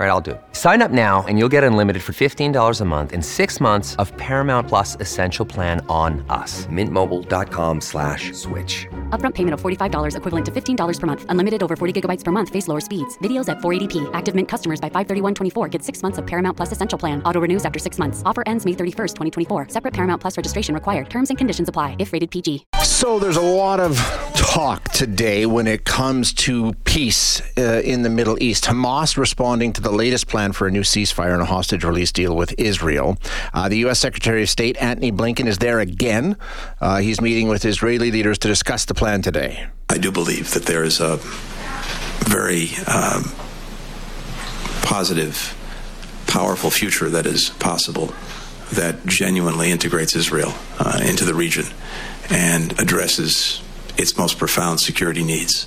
All right, I'll do it. Sign up now and you'll get unlimited for $15 a month in six months of Paramount Plus Essential Plan on us. Mintmobile.com slash switch. Upfront payment of $45 equivalent to $15 per month. Unlimited over 40 gigabytes per month. Face lower speeds. Videos at 480p. Active Mint customers by 531.24 get six months of Paramount Plus Essential Plan. Auto renews after six months. Offer ends May 31st, 2024. Separate Paramount Plus registration required. Terms and conditions apply if rated PG. So there's a lot of talk today when it comes to peace uh, in the Middle East. Hamas responding to the latest plan for a new ceasefire and a hostage release deal with Israel. Uh, the U.S. Secretary of State Antony Blinken is there again. Uh, he's meeting with Israeli leaders to discuss the plan today. I do believe that there is a very um, positive, powerful future that is possible that genuinely integrates Israel uh, into the region and addresses its most profound security needs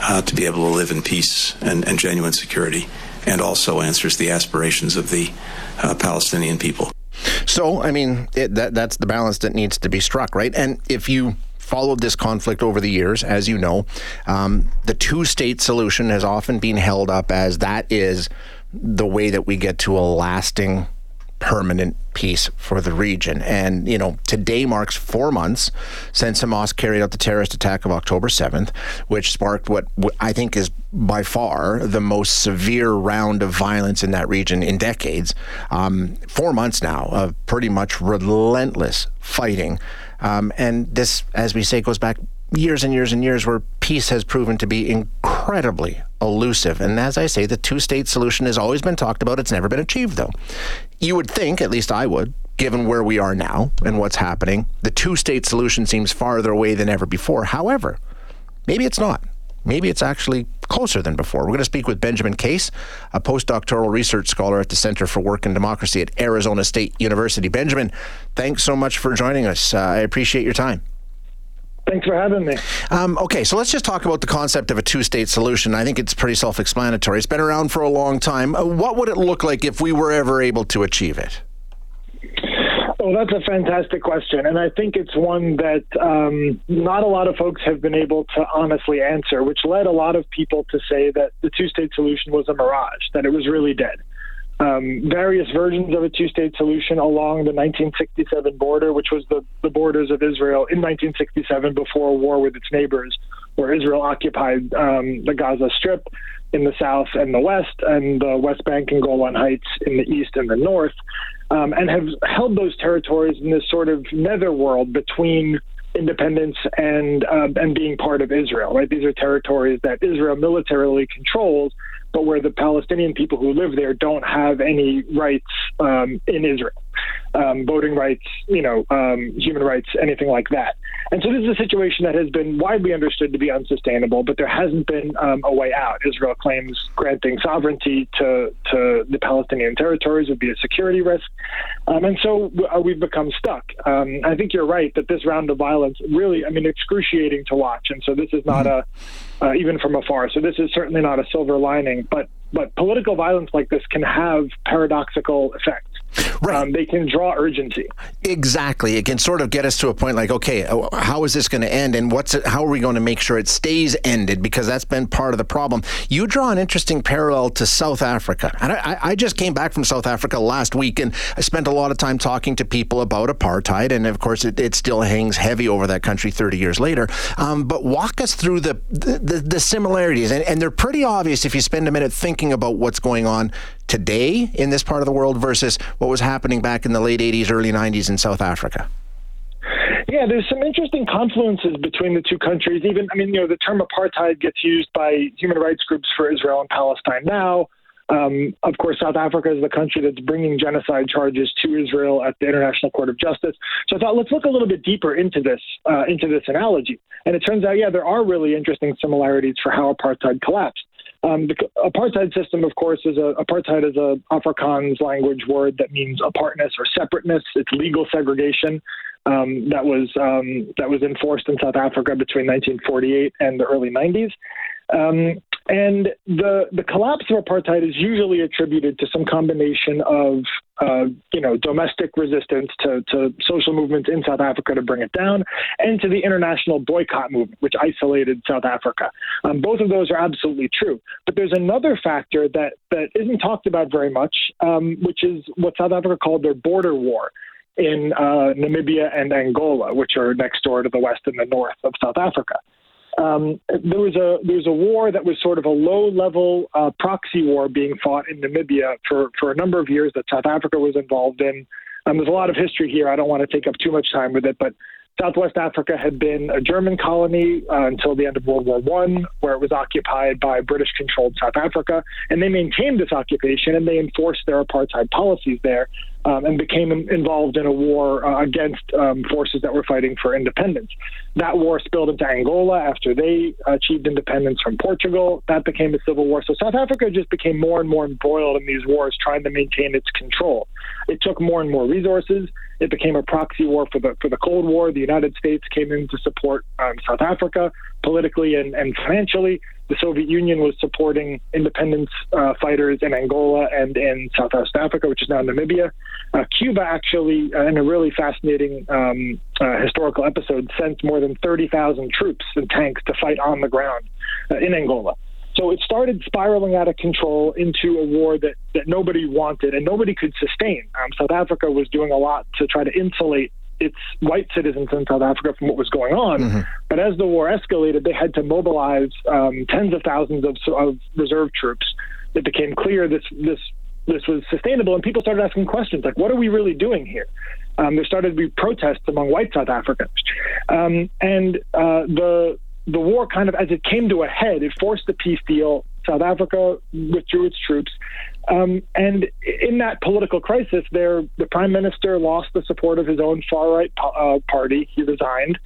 uh, to be able to live in peace and, and, genuine security, and also answers the aspirations of the uh, Palestinian people. So, I mean, it, that that's the balance that needs to be struck, right? And if you followed this conflict over the years, as you know, um, the two-state solution has often been held up as that is the way that we get to a lasting permanent peace for the region. And, you know, today marks four months since Hamas carried out the terrorist attack of October 7th, which sparked what I think is by far the most severe round of violence in that region in decades. Um, four months now of pretty much relentless fighting. Um, and this, as we say, goes back years and years and years where peace has proven to be incredibly elusive. And as I say, the two state solution has always been talked about. It's never been achieved, though. You would think, at least I would, given where we are now and what's happening, the two state solution seems farther away than ever before. However, maybe it's not. Maybe it's actually closer than before. We're going to speak with Benjamin Case, a postdoctoral research scholar at the Center for Work and Democracy at Arizona State University. Benjamin, thanks so much for joining us. Uh, I appreciate your time. Thanks for having me. Um, okay, so let's just talk about the concept of a two state solution. I think it's pretty self explanatory. It's been around for a long time. Uh, what would it look like if we were ever able to achieve it? Well, that's a fantastic question. And I think it's one that um, not a lot of folks have been able to honestly answer, which led a lot of people to say that the two state solution was a mirage, that it was really dead um, various versions of a two state solution along the 1967 border, which was the, the borders of Israel in 1967 before war with its neighbors, where Israel occupied um, the Gaza Strip in the south and the west, and the West Bank and Golan Heights in the east and the north, um, and have held those territories in this sort of netherworld between independence and uh, and being part of Israel. Right, these are territories that Israel militarily controls but where the Palestinian people who live there don't have any rights um, in Israel, um, voting rights, you know, um, human rights, anything like that. And so this is a situation that has been widely understood to be unsustainable, but there hasn't been um, a way out. Israel claims granting sovereignty to to the Palestinian territories would be a security risk, um, and so uh, we've become stuck. Um, I think you're right that this round of violence really, I mean, excruciating to watch, and so this is not mm-hmm. a uh, even from afar. So this is certainly not a silver lining, but but political violence like this can have paradoxical effects. Right. Um, they can draw urgency. Exactly. It can sort of get us to a point like, okay, uh, how is this going to end, and what's it, how are we going to make sure it stays ended? Because that's been part of the problem. You draw an interesting parallel to South Africa, and I, I just came back from South Africa last week, and I spent a lot of time talking to people about apartheid, and of course, it, it still hangs heavy over that country 30 years later. Um, but walk us through the the, the similarities, and, and they're pretty obvious if you spend a minute thinking about what's going on today in this part of the world versus what was happening back in the late 80s, early 90s in South Africa? Yeah, there's some interesting confluences between the two countries. Even, I mean, you know, the term apartheid gets used by human rights groups for Israel and Palestine now. Um, of course, South Africa is the country that's bringing genocide charges to Israel at the International Court of Justice. So I thought let's look a little bit deeper into this uh, into this analogy. And it turns out, yeah, there are really interesting similarities for how apartheid collapsed. Um, the apartheid system, of course, is a apartheid is a Afrikaans language word that means apartness or separateness. It's legal segregation um, that was um, that was enforced in South Africa between 1948 and the early 90s. Um, and the the collapse of apartheid is usually attributed to some combination of uh, you know, domestic resistance to, to social movements in South Africa to bring it down, and to the international boycott movement, which isolated South Africa. Um, both of those are absolutely true. But there's another factor that, that isn't talked about very much, um, which is what South Africa called their border war in uh, Namibia and Angola, which are next door to the west and the north of South Africa. Um, there was a there was a war that was sort of a low level uh, proxy war being fought in Namibia for for a number of years that South Africa was involved in. Um, there's a lot of history here. I don't want to take up too much time with it, but Southwest Africa had been a German colony uh, until the end of World War One, where it was occupied by British-controlled South Africa, and they maintained this occupation and they enforced their apartheid policies there um, and became involved in a war uh, against um, forces that were fighting for independence. That war spilled into Angola after they achieved independence from Portugal. That became a civil war. So South Africa just became more and more embroiled in these wars, trying to maintain its control. It took more and more resources. It became a proxy war for the for the Cold War. The United States came in to support um, South Africa politically and, and financially the Soviet Union was supporting independence uh, fighters in Angola and in Southwest Africa, which is now Namibia. Uh, Cuba actually, uh, in a really fascinating um, uh, historical episode, sent more than 30,000 troops and tanks to fight on the ground uh, in Angola. So it started spiraling out of control into a war that, that nobody wanted and nobody could sustain. Um, South Africa was doing a lot to try to insulate its white citizens in South Africa from what was going on. Mm-hmm. But as the war escalated, they had to mobilize um, tens of thousands of, of reserve troops. It became clear this this this was sustainable, and people started asking questions like, "What are we really doing here?" Um, there started to be protests among white South Africans, um, and uh, the the war kind of, as it came to a head, it forced the peace deal. South Africa withdrew its troops, um, and in that political crisis, there the prime minister lost the support of his own far right uh, party. He resigned.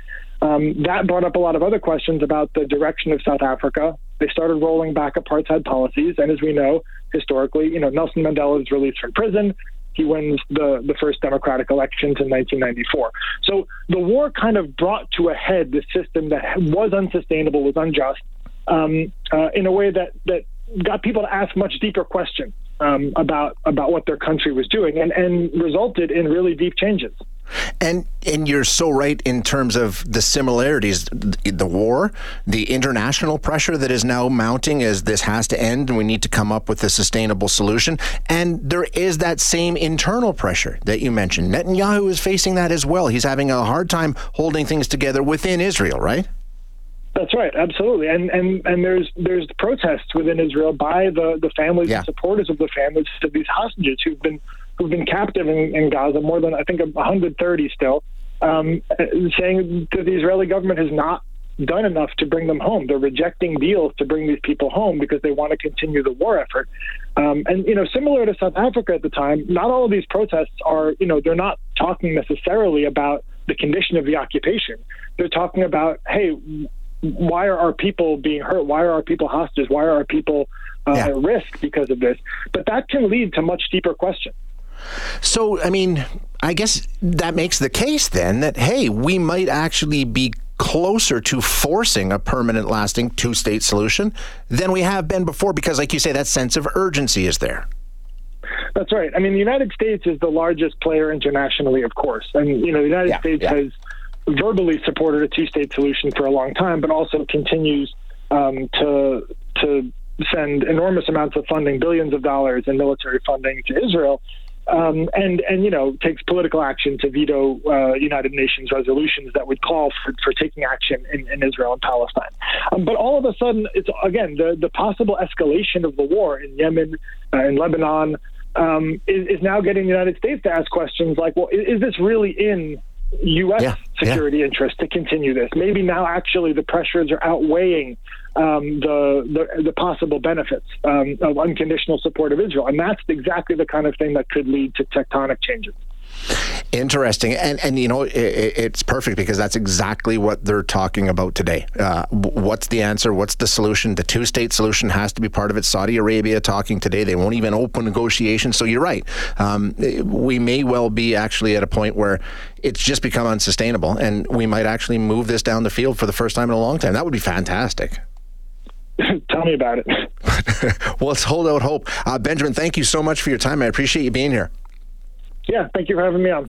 Um, that brought up a lot of other questions about the direction of South Africa. They started rolling back apartheid policies, and as we know, historically, you know, Nelson Mandela is released from prison. He wins the, the first democratic elections in 1994. So the war kind of brought to a head the system that was unsustainable, was unjust, um, uh, in a way that, that got people to ask much deeper questions um, about about what their country was doing, and, and resulted in really deep changes. And and you're so right in terms of the similarities, the war, the international pressure that is now mounting as this has to end, and we need to come up with a sustainable solution. And there is that same internal pressure that you mentioned. Netanyahu is facing that as well. He's having a hard time holding things together within Israel, right? That's right, absolutely, and and and there's there's protests within Israel by the the families yeah. and supporters of the families of these hostages who've been who've been captive in, in Gaza, more than I think 130 still, um, saying that the Israeli government has not done enough to bring them home. They're rejecting deals to bring these people home because they want to continue the war effort. Um, and you know, similar to South Africa at the time, not all of these protests are you know they're not talking necessarily about the condition of the occupation. They're talking about hey why are our people being hurt? Why are our people hostages? Why are our people uh, yeah. at risk because of this? But that can lead to much deeper questions. So, I mean, I guess that makes the case then that, hey, we might actually be closer to forcing a permanent, lasting two state solution than we have been before, because, like you say, that sense of urgency is there. That's right. I mean, the United States is the largest player internationally, of course. And, you know, the United yeah, States yeah. has verbally supported a two-state solution for a long time, but also continues um, to to send enormous amounts of funding, billions of dollars in military funding to Israel, um, and and you know takes political action to veto uh, United Nations resolutions that would call for, for taking action in, in Israel and Palestine. Um, but all of a sudden, it's again the the possible escalation of the war in Yemen, uh, in Lebanon. Um, is, is, now getting the United States to ask questions like, well, is, is this really in U.S. Yeah, security yeah. interests to continue this. Maybe now actually the pressures are outweighing um, the, the, the possible benefits um, of unconditional support of Israel, and that's exactly the kind of thing that could lead to tectonic changes. Interesting, and and you know it, it's perfect because that's exactly what they're talking about today. Uh, what's the answer? What's the solution? The two-state solution has to be part of it. Saudi Arabia talking today. They won't even open negotiations. So you're right. Um, we may well be actually at a point where it's just become unsustainable, and we might actually move this down the field for the first time in a long time. That would be fantastic. Tell me about it. well, let's hold out hope. Uh, Benjamin, thank you so much for your time. I appreciate you being here. Yeah, thank you for having me on.